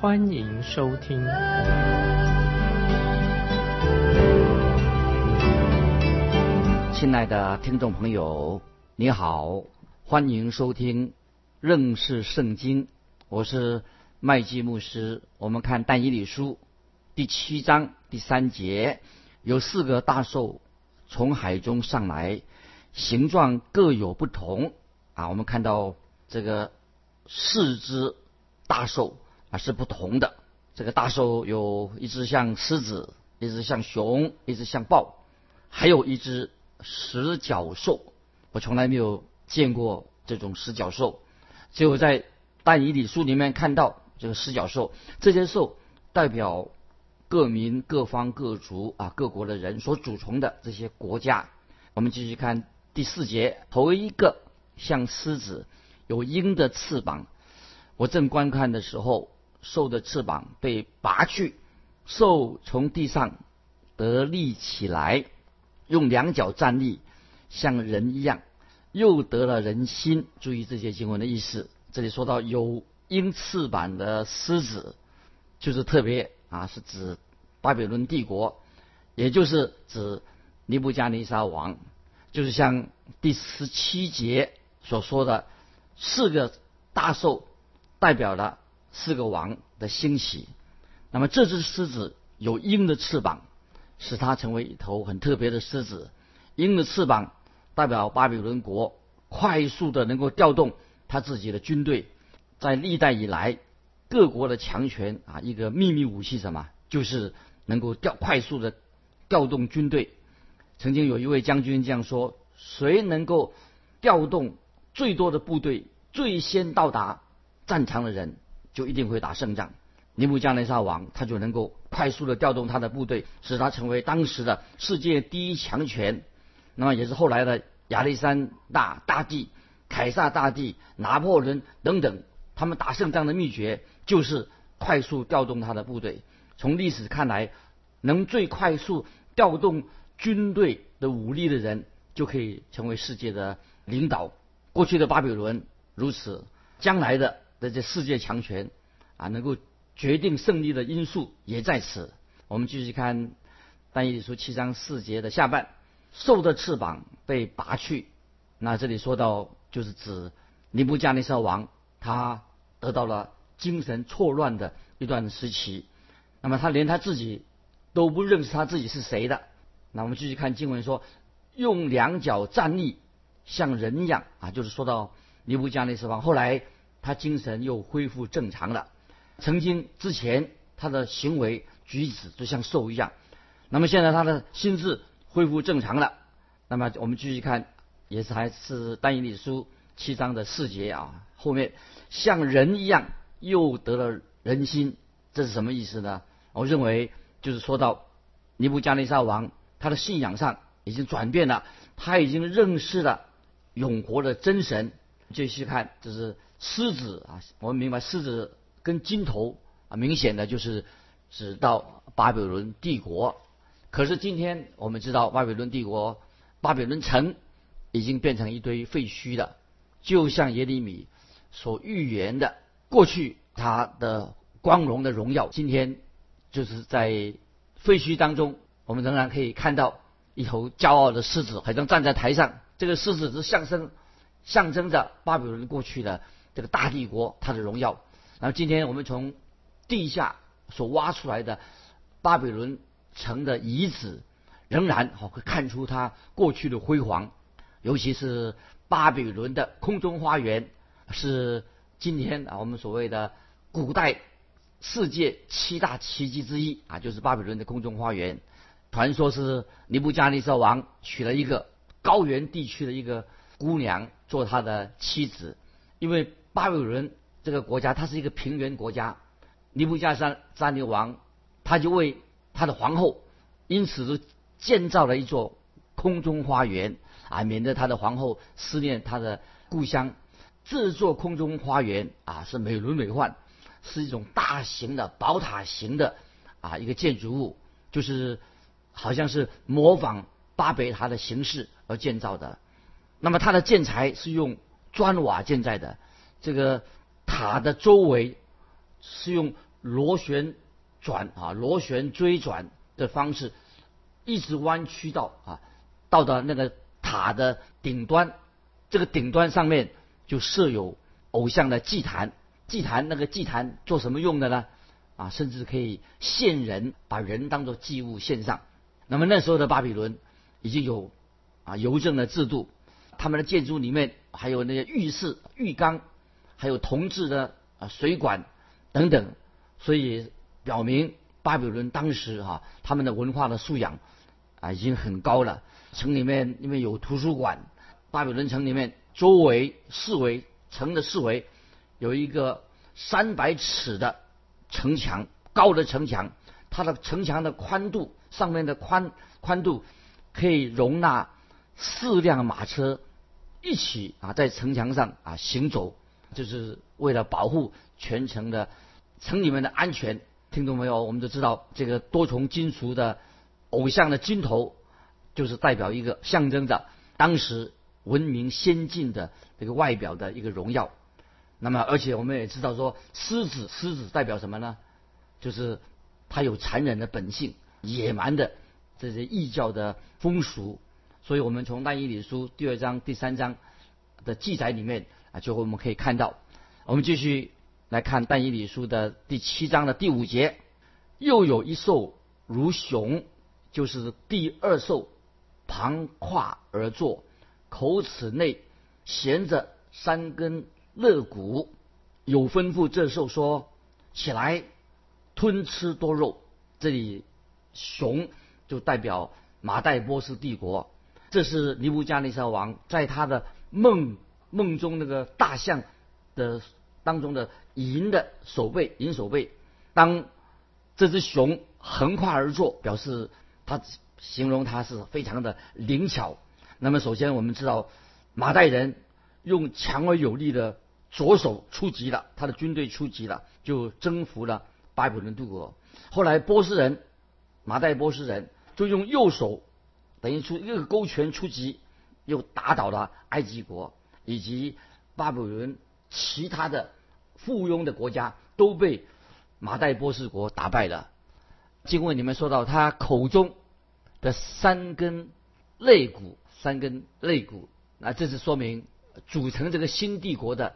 欢迎收听。亲爱的听众朋友，你好，欢迎收听认识圣经。我是麦基牧师。我们看但以理书第七章第三节，有四个大兽。从海中上来，形状各有不同啊。我们看到这个四只大兽啊是不同的。这个大兽有一只像狮子，一只像熊，一只像豹，还有一只十角兽。我从来没有见过这种十角兽，只有在但以理书里面看到这个十角兽。这些兽代表。各民、各方、各族啊，各国的人所组成的这些国家，我们继续看第四节，头一个像狮子，有鹰的翅膀。我正观看的时候，兽的翅膀被拔去，兽从地上得立起来，用两脚站立，像人一样，又得了人心。注意这些经文的意思，这里说到有鹰翅膀的狮子，就是特别。啊，是指巴比伦帝国，也就是指尼布加尼撒王，就是像第十七节所说的四个大兽，代表了四个王的兴起。那么这只狮子有鹰的翅膀，使它成为一头很特别的狮子。鹰的翅膀代表巴比伦国快速的能够调动他自己的军队，在历代以来。各国的强权啊，一个秘密武器什么，就是能够调快速的调动军队。曾经有一位将军这样说：谁能够调动最多的部队，最先到达战场的人，就一定会打胜仗。尼布加内沙王他就能够快速的调动他的部队，使他成为当时的世界第一强权。那么也是后来的亚历山大大帝、凯撒大帝、拿破仑等等。他们打胜仗的秘诀就是快速调动他的部队。从历史看来，能最快速调动军队的武力的人，就可以成为世界的领导。过去的巴比伦如此，将来的这世界强权啊，能够决定胜利的因素也在此。我们继续看但以理书七章四节的下半，兽的翅膀被拔去。那这里说到，就是指尼布加尼撒王他。得到了精神错乱的一段时期，那么他连他自己都不认识他自己是谁的。那我们继续看经文说，用两脚站立，像人一样啊，就是说到尼布加内斯王。后来他精神又恢复正常了，曾经之前他的行为举止就像兽一样，那么现在他的心智恢复正常了。那么我们继续看，也是还是但以理书七章的四节啊，后面。像人一样，又得了人心，这是什么意思呢？我认为就是说到尼布加尼撒王，他的信仰上已经转变了，他已经认识了永活的真神。继续看，就是狮子啊，我们明白狮子跟金头啊，明显的就是指到巴比伦帝国。可是今天我们知道，巴比伦帝国、巴比伦城已经变成一堆废墟了，就像耶利米。所预言的过去，他的光荣的荣耀，今天就是在废墟当中，我们仍然可以看到一头骄傲的狮子，好像站在台上。这个狮子是象征，象征着巴比伦过去的这个大帝国，它的荣耀。然后今天我们从地下所挖出来的巴比伦城的遗址，仍然好会看出它过去的辉煌，尤其是巴比伦的空中花园。是今天啊，我们所谓的古代世界七大奇迹之一啊，就是巴比伦的空中花园。传说是尼布加尼撒王娶了一个高原地区的一个姑娘做他的妻子，因为巴比伦这个国家它是一个平原国家，尼布加尼撒尼王他就为他的皇后，因此建造了一座空中花园啊，免得他的皇后思念他的故乡。这座空中花园啊，是美轮美奂，是一种大型的宝塔型的啊一个建筑物，就是好像是模仿巴别塔的形式而建造的。那么它的建材是用砖瓦建在的，这个塔的周围是用螺旋转啊螺旋锥转的方式，一直弯曲到啊到达那个塔的顶端，这个顶端上面。就设有偶像的祭坛，祭坛那个祭坛做什么用的呢？啊，甚至可以献人，把人当做祭物献上。那么那时候的巴比伦已经有啊邮政的制度，他们的建筑里面还有那些浴室、浴缸，还有铜制的啊水管等等，所以表明巴比伦当时哈他们的文化的素养啊已经很高了。城里面因为有图书馆，巴比伦城里面。周围四围城的四围有一个三百尺的城墙，高的城墙，它的城墙的宽度上面的宽宽度可以容纳四辆马车一起啊在城墙上啊行走，就是为了保护全城的城里面的安全。听懂没有？我们都知道这个多重金属的偶像的金头，就是代表一个象征着当时。文明先进的这个外表的一个荣耀，那么而且我们也知道说，狮子狮子代表什么呢？就是它有残忍的本性、野蛮的这些异教的风俗。所以我们从但以理书第二章、第三章的记载里面啊，最后我们可以看到。我们继续来看但以理书的第七章的第五节，又有一兽如熊，就是第二兽，旁跨而坐。口齿内衔着三根肋骨，有吩咐这兽说：“起来，吞吃多肉。”这里熊就代表马代波斯帝国。这是尼布加尼撒王在他的梦梦中那个大象的当中的银的手背，银手背。当这只熊横跨而坐，表示它形容它是非常的灵巧。那么，首先我们知道，马代人用强而有力的左手出击了，他的军队出击了，就征服了巴比伦帝国。后来波斯人，马代波斯人就用右手，等于出一个勾拳出击，又打倒了埃及国以及巴比伦其他的附庸的国家，都被马代波斯国打败了。经过你们说到他口中的三根肋骨。三根肋骨，那这是说明组成这个新帝国的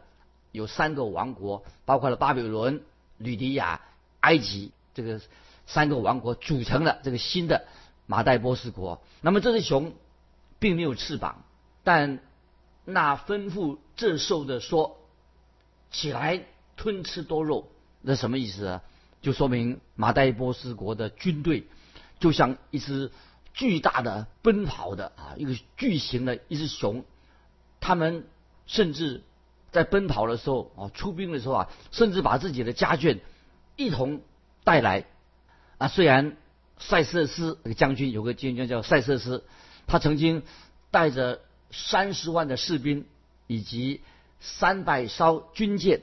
有三个王国，包括了巴比伦、吕迪亚、埃及这个三个王国组成了这个新的马代波斯国。那么这只熊并没有翅膀，但那吩咐这兽的说：“起来吞吃多肉。”那什么意思啊？就说明马代波斯国的军队就像一只。巨大的奔跑的啊，一个巨型的一只熊，他们甚至在奔跑的时候啊，出兵的时候啊，甚至把自己的家眷一同带来。啊，虽然塞瑟斯那个将军有个将军叫塞瑟斯，他曾经带着三十万的士兵以及三百艘军舰，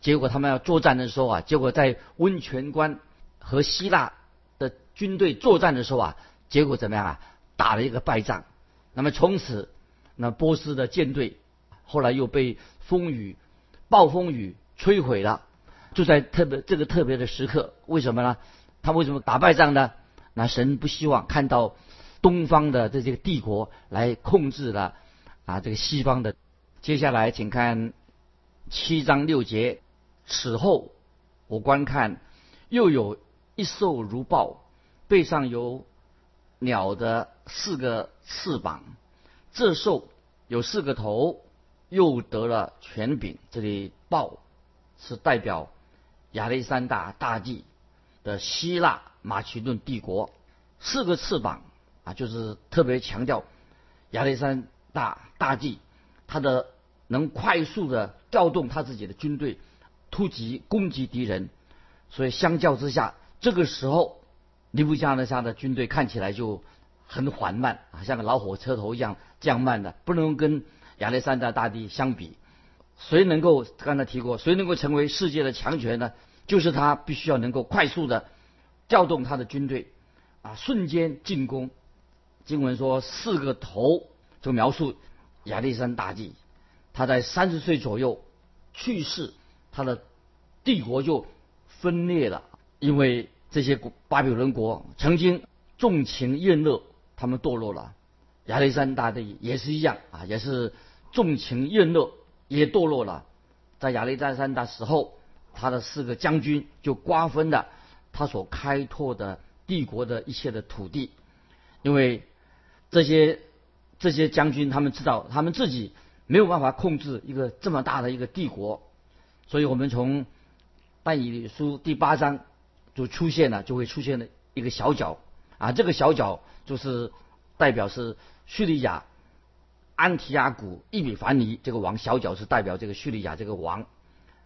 结果他们要作战的时候啊，结果在温泉关和希腊的军队作战的时候啊。结果怎么样啊？打了一个败仗，那么从此，那波斯的舰队后来又被风雨、暴风雨摧毁了。就在特别这个特别的时刻，为什么呢？他为什么打败仗呢？那神不希望看到东方的这些帝国来控制了啊这个西方的。接下来，请看七章六节。此后，我观看，又有一兽如豹，背上有。鸟的四个翅膀，这兽有四个头，又得了权柄。这里豹是代表亚历山大大帝的希腊马其顿帝国，四个翅膀啊，就是特别强调亚历山大大帝他的能快速的调动他自己的军队突击攻击敌人。所以相较之下，这个时候尼布加尼撒的军队看起来就很缓慢啊，像个老火车头一样这样慢的，不能跟亚历山大大帝相比。谁能够刚才提过，谁能够成为世界的强权呢？就是他必须要能够快速的调动他的军队啊，瞬间进攻。经文说四个头就描述亚历山大帝，他在三十岁左右去世，他的帝国就分裂了，因为这些巴比伦国曾经纵情宴乐，他们堕落了。亚历山大帝也是一样啊，也是纵情宴乐，也堕落了。在亚历山大死后，他的四个将军就瓜分了他所开拓的帝国的一切的土地，因为。这些这些将军，他们知道他们自己没有办法控制一个这么大的一个帝国，所以我们从但以理书第八章就出现了，就会出现了一个小角啊，这个小角就是代表是叙利亚安提阿古伊比凡尼这个王，小角是代表这个叙利亚这个王。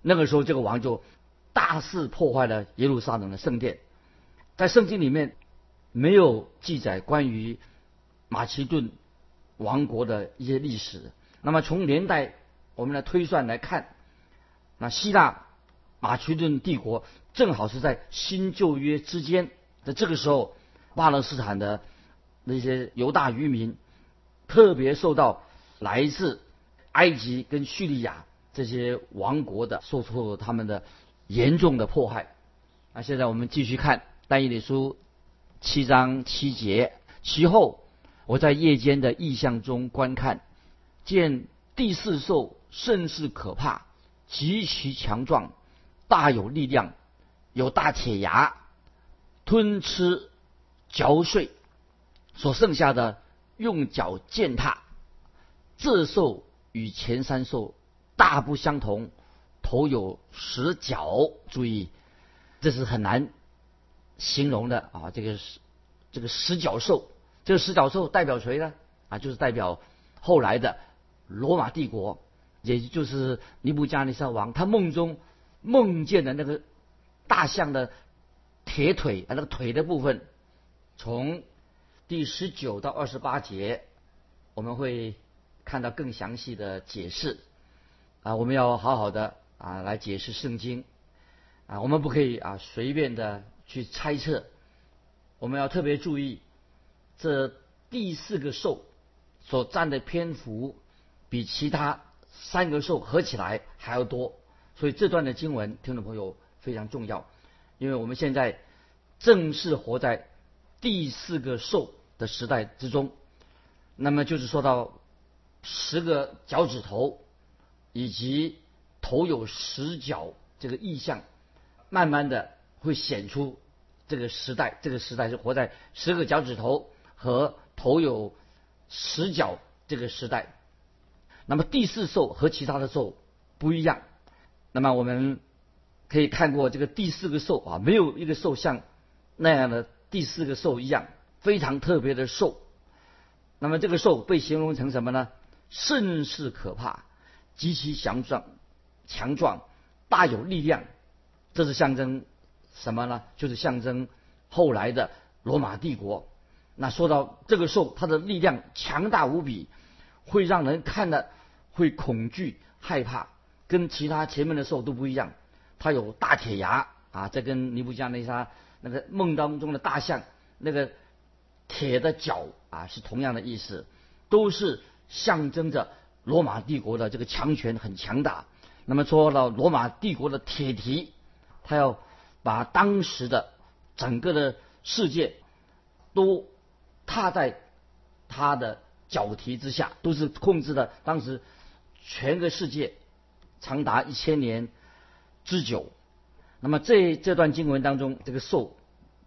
那个时候，这个王就大肆破坏了耶路撒冷的圣殿，在圣经里面没有记载关于。马其顿王国的一些历史。那么从年代我们来推算来看，那希腊马其顿帝国正好是在新旧约之间。在这个时候，巴勒斯坦的那些犹大渔民特别受到来自埃及跟叙利亚这些王国的受挫他们的严重的迫害。那现在我们继续看但以理书七章七节，其后。我在夜间的异象中观看，见第四兽甚是可怕，极其强壮，大有力量，有大铁牙，吞吃、嚼碎，所剩下的用脚践踏。这兽与前三兽大不相同，头有十角。注意，这是很难形容的啊！这个是这个十角兽。这个十角兽代表谁呢？啊，就是代表后来的罗马帝国，也就是尼布加尼撒王他梦中梦见的那个大象的铁腿啊，那个腿的部分。从第十九到二十八节，我们会看到更详细的解释。啊，我们要好好的啊来解释圣经。啊，我们不可以啊随便的去猜测，我们要特别注意。这第四个兽所占的篇幅比其他三个兽合起来还要多，所以这段的经文，听众朋友非常重要，因为我们现在正是活在第四个兽的时代之中。那么就是说到十个脚趾头以及头有十角这个意象，慢慢的会显出这个时代，这个时代是活在十个脚趾头。和头有十角这个时代，那么第四兽和其他的兽不一样。那么我们可以看过这个第四个兽啊，没有一个兽像那样的第四个兽一样非常特别的兽。那么这个兽被形容成什么呢？甚是可怕，极其强壮，强壮，大有力量。这是象征什么呢？就是象征后来的罗马帝国。那说到这个兽，它的力量强大无比，会让人看了会恐惧害怕，跟其他前面的兽都不一样。它有大铁牙啊，这跟尼布加内沙那个梦当中的大象那个铁的脚啊是同样的意思，都是象征着罗马帝国的这个强权很强大。那么说到罗马帝国的铁蹄，他要把当时的整个的世界都。踏在他的脚蹄之下，都是控制的。当时全个世界长达一千年之久。那么这这段经文当中，这个兽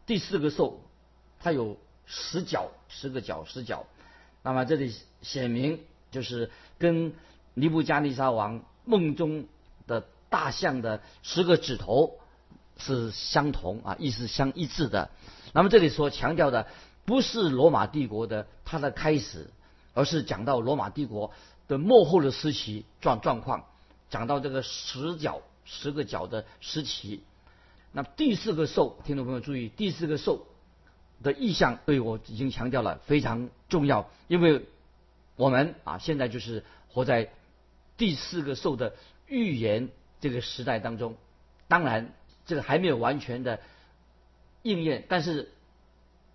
第四个兽，它有十角，十个角，十角。那么这里显明就是跟尼布加尼撒王梦中的大象的十个指头是相同啊，意思相一致的。那么这里所强调的。不是罗马帝国的它的开始，而是讲到罗马帝国的幕后的时期状状况，讲到这个十角十个角的时期。那第四个兽，听众朋友注意，第四个兽的意象对我已经强调了非常重要，因为我们啊现在就是活在第四个兽的预言这个时代当中。当然，这个还没有完全的应验，但是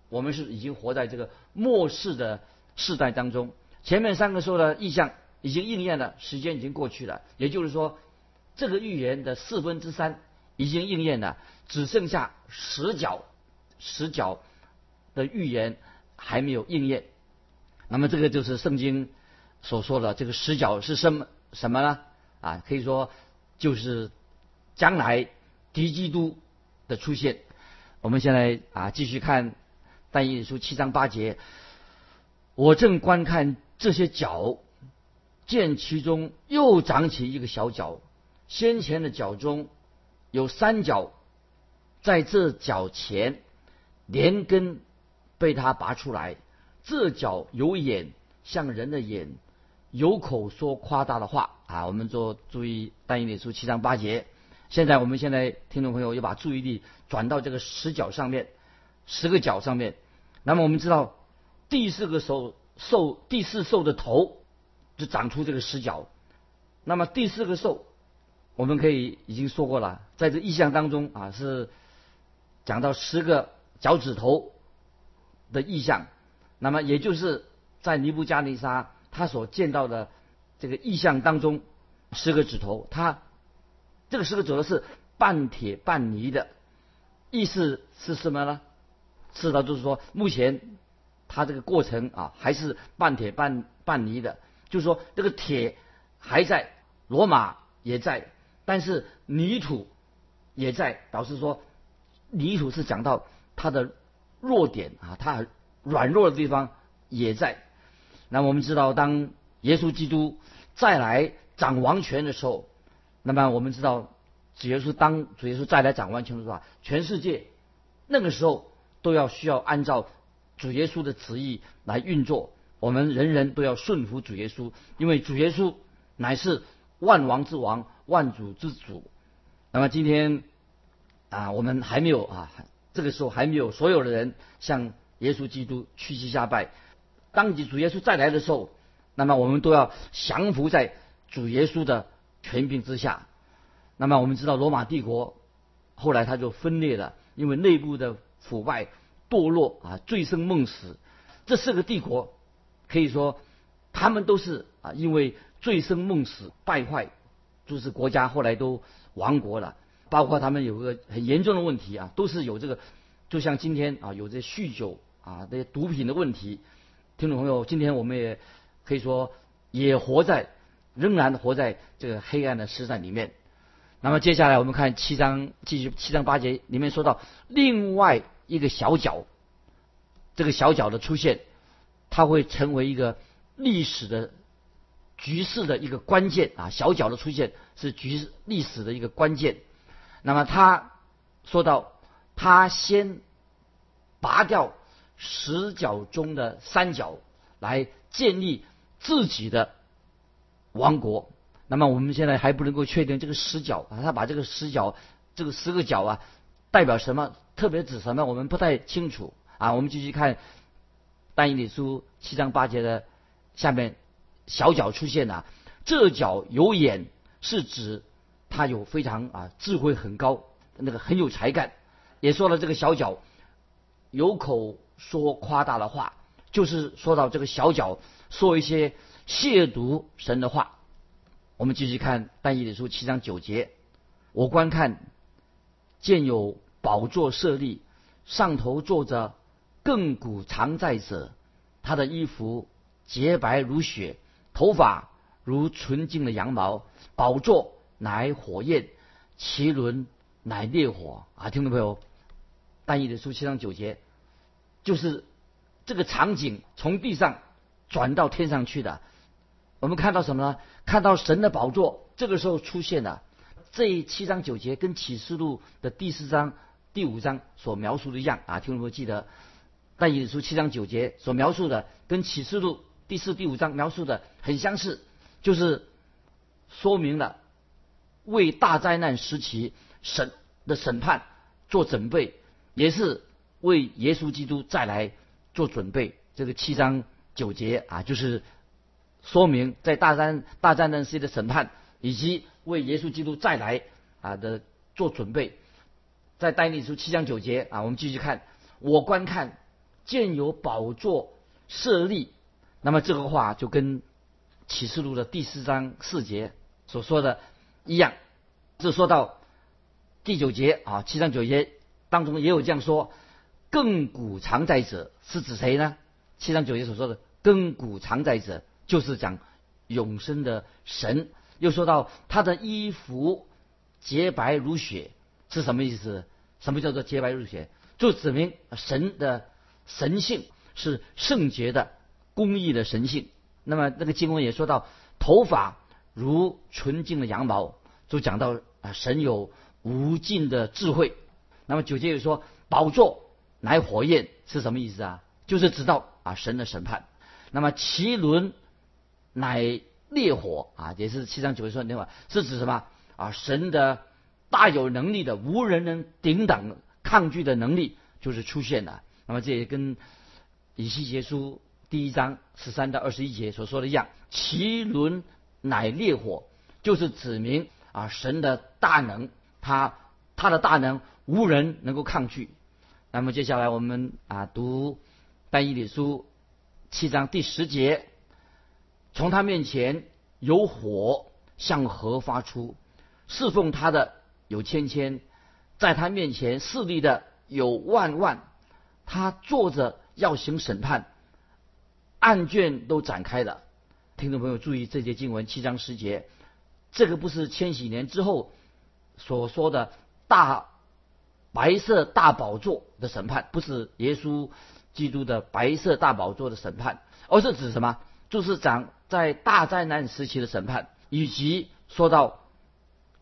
我们是已经活在这个末世的世代当中。前面三个说的意象已经应验了，时间已经过去了，也就是说，这个预言的四分之三已经应验了，只剩下十角，十角。的预言还没有应验，那么这个就是圣经所说的这个十角是什么什么呢？啊，可以说就是将来敌基督的出现。我们现在啊继续看但以理书七章八节，我正观看这些角，见其中又长起一个小角，先前的角中有三角，在这角前连根。被他拔出来，这脚有眼，像人的眼，有口说夸大的话啊！我们做注意，但以理书七章八节。现在我们现在听众朋友要把注意力转到这个十角上面，十个角上面。那么我们知道，第四个兽兽第四兽的头就长出这个十角。那么第四个兽，我们可以已经说过了，在这意象当中啊，是讲到十个脚趾头。的意象，那么也就是在尼布加尼撒他所见到的这个意象当中，十个指头，他这个十个指头是半铁半泥的，意思是什么呢？是的，就是说目前它这个过程啊还是半铁半半泥的，就是说这个铁还在，罗马也在，但是泥土也在，表示说泥土是讲到它的。弱点啊，它软弱的地方也在。那我们知道，当耶稣基督再来掌王权的时候，那么我们知道，主耶稣当主耶稣再来掌王权的时候，全世界那个时候都要需要按照主耶稣的旨意来运作。我们人人都要顺服主耶稣，因为主耶稣乃是万王之王、万主之主。那么今天啊，我们还没有啊。这个时候还没有所有的人向耶稣基督屈膝下拜。当主耶稣再来的时候，那么我们都要降服在主耶稣的权柄之下。那么我们知道罗马帝国后来它就分裂了，因为内部的腐败、堕落啊、醉生梦死。这四个帝国可以说他们都是啊，因为醉生梦死败坏，就是国家后来都亡国了。包括他们有个很严重的问题啊，都是有这个，就像今天啊，有这酗酒啊，这些毒品的问题。听众朋友，今天我们也可以说也活在，仍然活在这个黑暗的时代里面。那么接下来我们看七章，继续七章八节里面说到另外一个小角，这个小角的出现，它会成为一个历史的局势的一个关键啊，小角的出现是局历史的一个关键。那么他说到，他先拔掉十角中的三角，来建立自己的王国。那么我们现在还不能够确定这个十角啊，他把这个十角这个十个角啊代表什么，特别指什么，我们不太清楚啊。我们继续看但以理书七章八节的下面，小角出现了，这角有眼，是指。他有非常啊智慧很高，那个很有才干，也说了这个小脚有口说夸大的话，就是说到这个小脚说一些亵渎神的话。我们继续看但以理书七章九节，我观看见有宝座设立，上头坐着亘古常在者，他的衣服洁白如雪，头发如纯净的羊毛，宝座。乃火焰，其轮乃烈火啊！听众朋友，但以理书七章九节，就是这个场景从地上转到天上去的。我们看到什么呢？看到神的宝座，这个时候出现了。这七章九节跟启示录的第四章、第五章所描述的一样啊！听众朋友记得，但引出七章九节所描述的跟启示录第四、第五章描述的很相似，就是说明了。为大灾难时期审的审判做准备，也是为耶稣基督再来做准备。这个七章九节啊，就是说明在大战大战争时期的审判，以及为耶稣基督再来啊的做准备。在但以理书七章九节啊，我们继续看，我观看见有宝座设立，那么这个话就跟启示录的第四章四节所说的一样，是说到第九节啊，七章九节当中也有这样说，亘古常在者是指谁呢？七章九节所说的亘古常在者，就是讲永生的神。又说到他的衣服洁白如雪。是什么意思？什么叫做洁白如雪？就指明神的神性是圣洁的、公义的神性。那么那个经文也说到，头发如纯净的羊毛，就讲到啊，神有无尽的智慧。那么九节又说，宝座乃火焰，是什么意思啊？就是知道啊神的审判。那么奇轮乃烈火啊，也是七章九节说那话，是指什么啊？神的。大有能力的、无人能顶挡、抗拒的能力，就是出现了。那么这也跟以西结书第一章十三到二十一节所说的一样，奇轮乃烈火，就是指明啊神的大能，他他的大能无人能够抗拒。那么接下来我们啊读但以理书七章第十节，从他面前有火向河发出，侍奉他的。有千千，在他面前势力的有万万，他坐着要行审判，案卷都展开了。听众朋友注意这节经文七章十节，这个不是千禧年之后所说的大白色大宝座的审判，不是耶稣基督的白色大宝座的审判，而是指什么？就是讲在大灾难时期的审判，以及说到。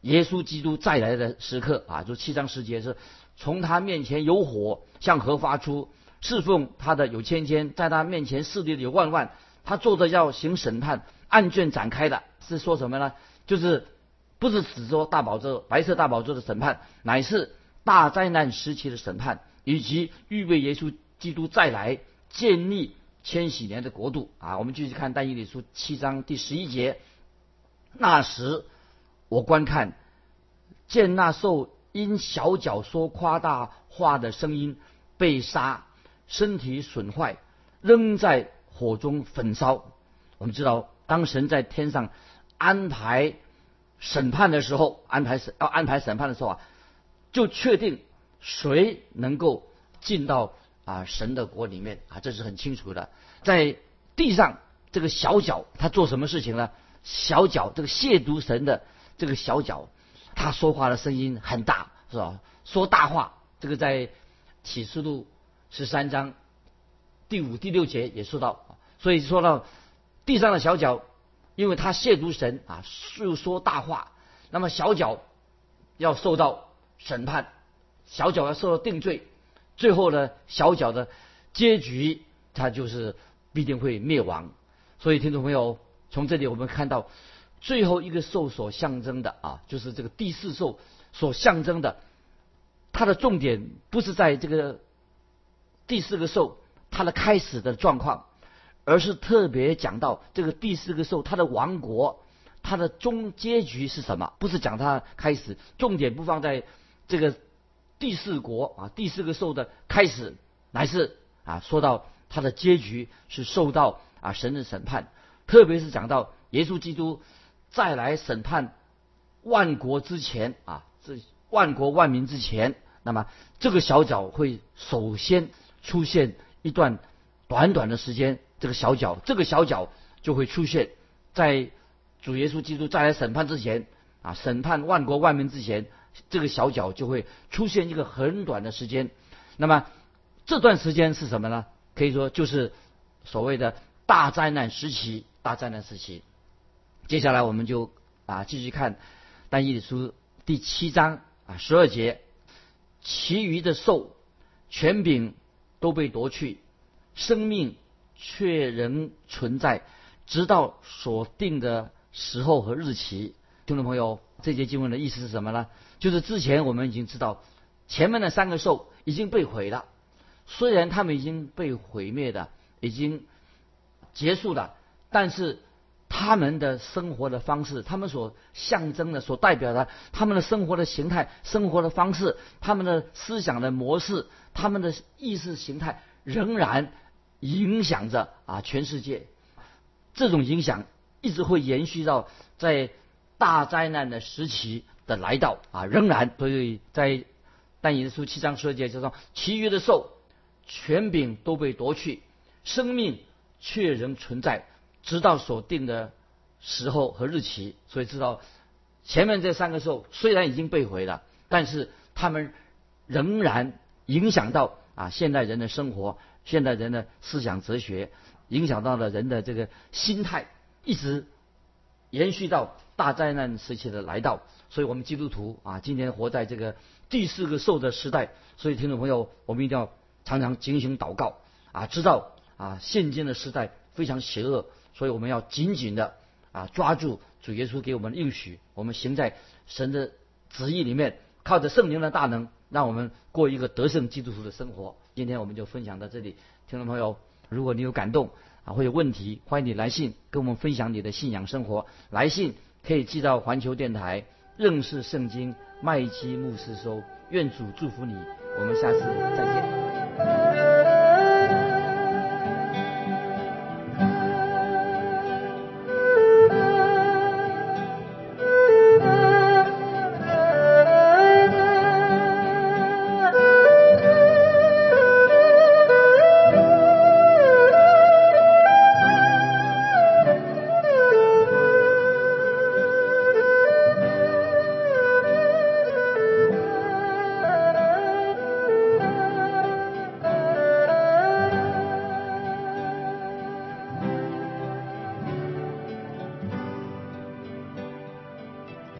耶稣基督再来的时刻啊，就七章十节是，从他面前有火向何发出，侍奉他的有千千，在他面前势力的有万万，他坐着要行审判，案卷展开的，是说什么呢？就是不是只说大宝座白色大宝座的审判，乃是大灾难时期的审判，以及预备耶稣基督再来建立千禧年的国度啊。我们继续看但以理书七章第十一节，那时。我观看，见那兽因小脚说夸大话的声音被杀，身体损坏，扔在火中焚烧。我们知道，当神在天上安排审判的时候，安排审要安排审判的时候啊，就确定谁能够进到啊神的国里面啊，这是很清楚的。在地上这个小脚他做什么事情呢？小脚这个亵渎神的。这个小脚，他说话的声音很大，是吧？说大话，这个在启示录十三章第五、第六节也说到。所以说到地上的小脚，因为他亵渎神啊，又说大话，那么小脚要受到审判，小脚要受到定罪，最后呢，小脚的结局，他就是必定会灭亡。所以听众朋友，从这里我们看到。最后一个兽所象征的啊，就是这个第四兽所象征的，它的重点不是在这个第四个兽它的开始的状况，而是特别讲到这个第四个兽它的王国，它的终结局是什么？不是讲它开始，重点不放在这个第四国啊，第四个兽的开始，乃是啊说到它的结局是受到啊神的审判，特别是讲到耶稣基督。再来审判万国之前啊，这万国万民之前，那么这个小脚会首先出现一段短短的时间，这个小脚，这个小脚就会出现在主耶稣基督再来审判之前啊，审判万国万民之前，这个小脚就会出现一个很短的时间。那么这段时间是什么呢？可以说就是所谓的大灾难时期，大灾难时期。接下来我们就啊继续看但以理书第七章啊十二节，其余的兽权柄都被夺去，生命却仍存在，直到所定的时候和日期。听众朋友，这节经文的意思是什么呢？就是之前我们已经知道，前面的三个兽已经被毁了，虽然他们已经被毁灭的，已经结束了，但是他们的生活的方式，他们所象征的、所代表的，他们的生活的形态、生活的方式、他们的思想的模式、他们的意识形态，仍然影响着啊全世界。这种影响一直会延续到在大灾难的时期的来到啊，仍然所以在但以书七章十二节就说，其余的兽。权柄都被夺去，生命却仍存在，直到所定的时候和日期。所以知道前面这三个兽虽然已经被毁了，但是他们仍然影响到啊现代人的生活，现代人的思想哲学，影响到了人的这个心态，一直延续到大灾难时期的来到。所以我们基督徒啊，今天活在这个第四个兽的时代。所以听众朋友，我们一定要。常常警醒祷告啊，知道啊，现今的时代非常邪恶，所以我们要紧紧的啊抓住主耶稣给我们的应许，我们行在神的旨意里面，靠着圣灵的大能，让我们过一个得胜基督徒的生活。今天我们就分享到这里，听众朋友，如果你有感动啊，会有问题，欢迎你来信跟我们分享你的信仰生活。来信可以寄到环球电台认识圣经麦基牧师收。愿主祝福你，我们下次再见。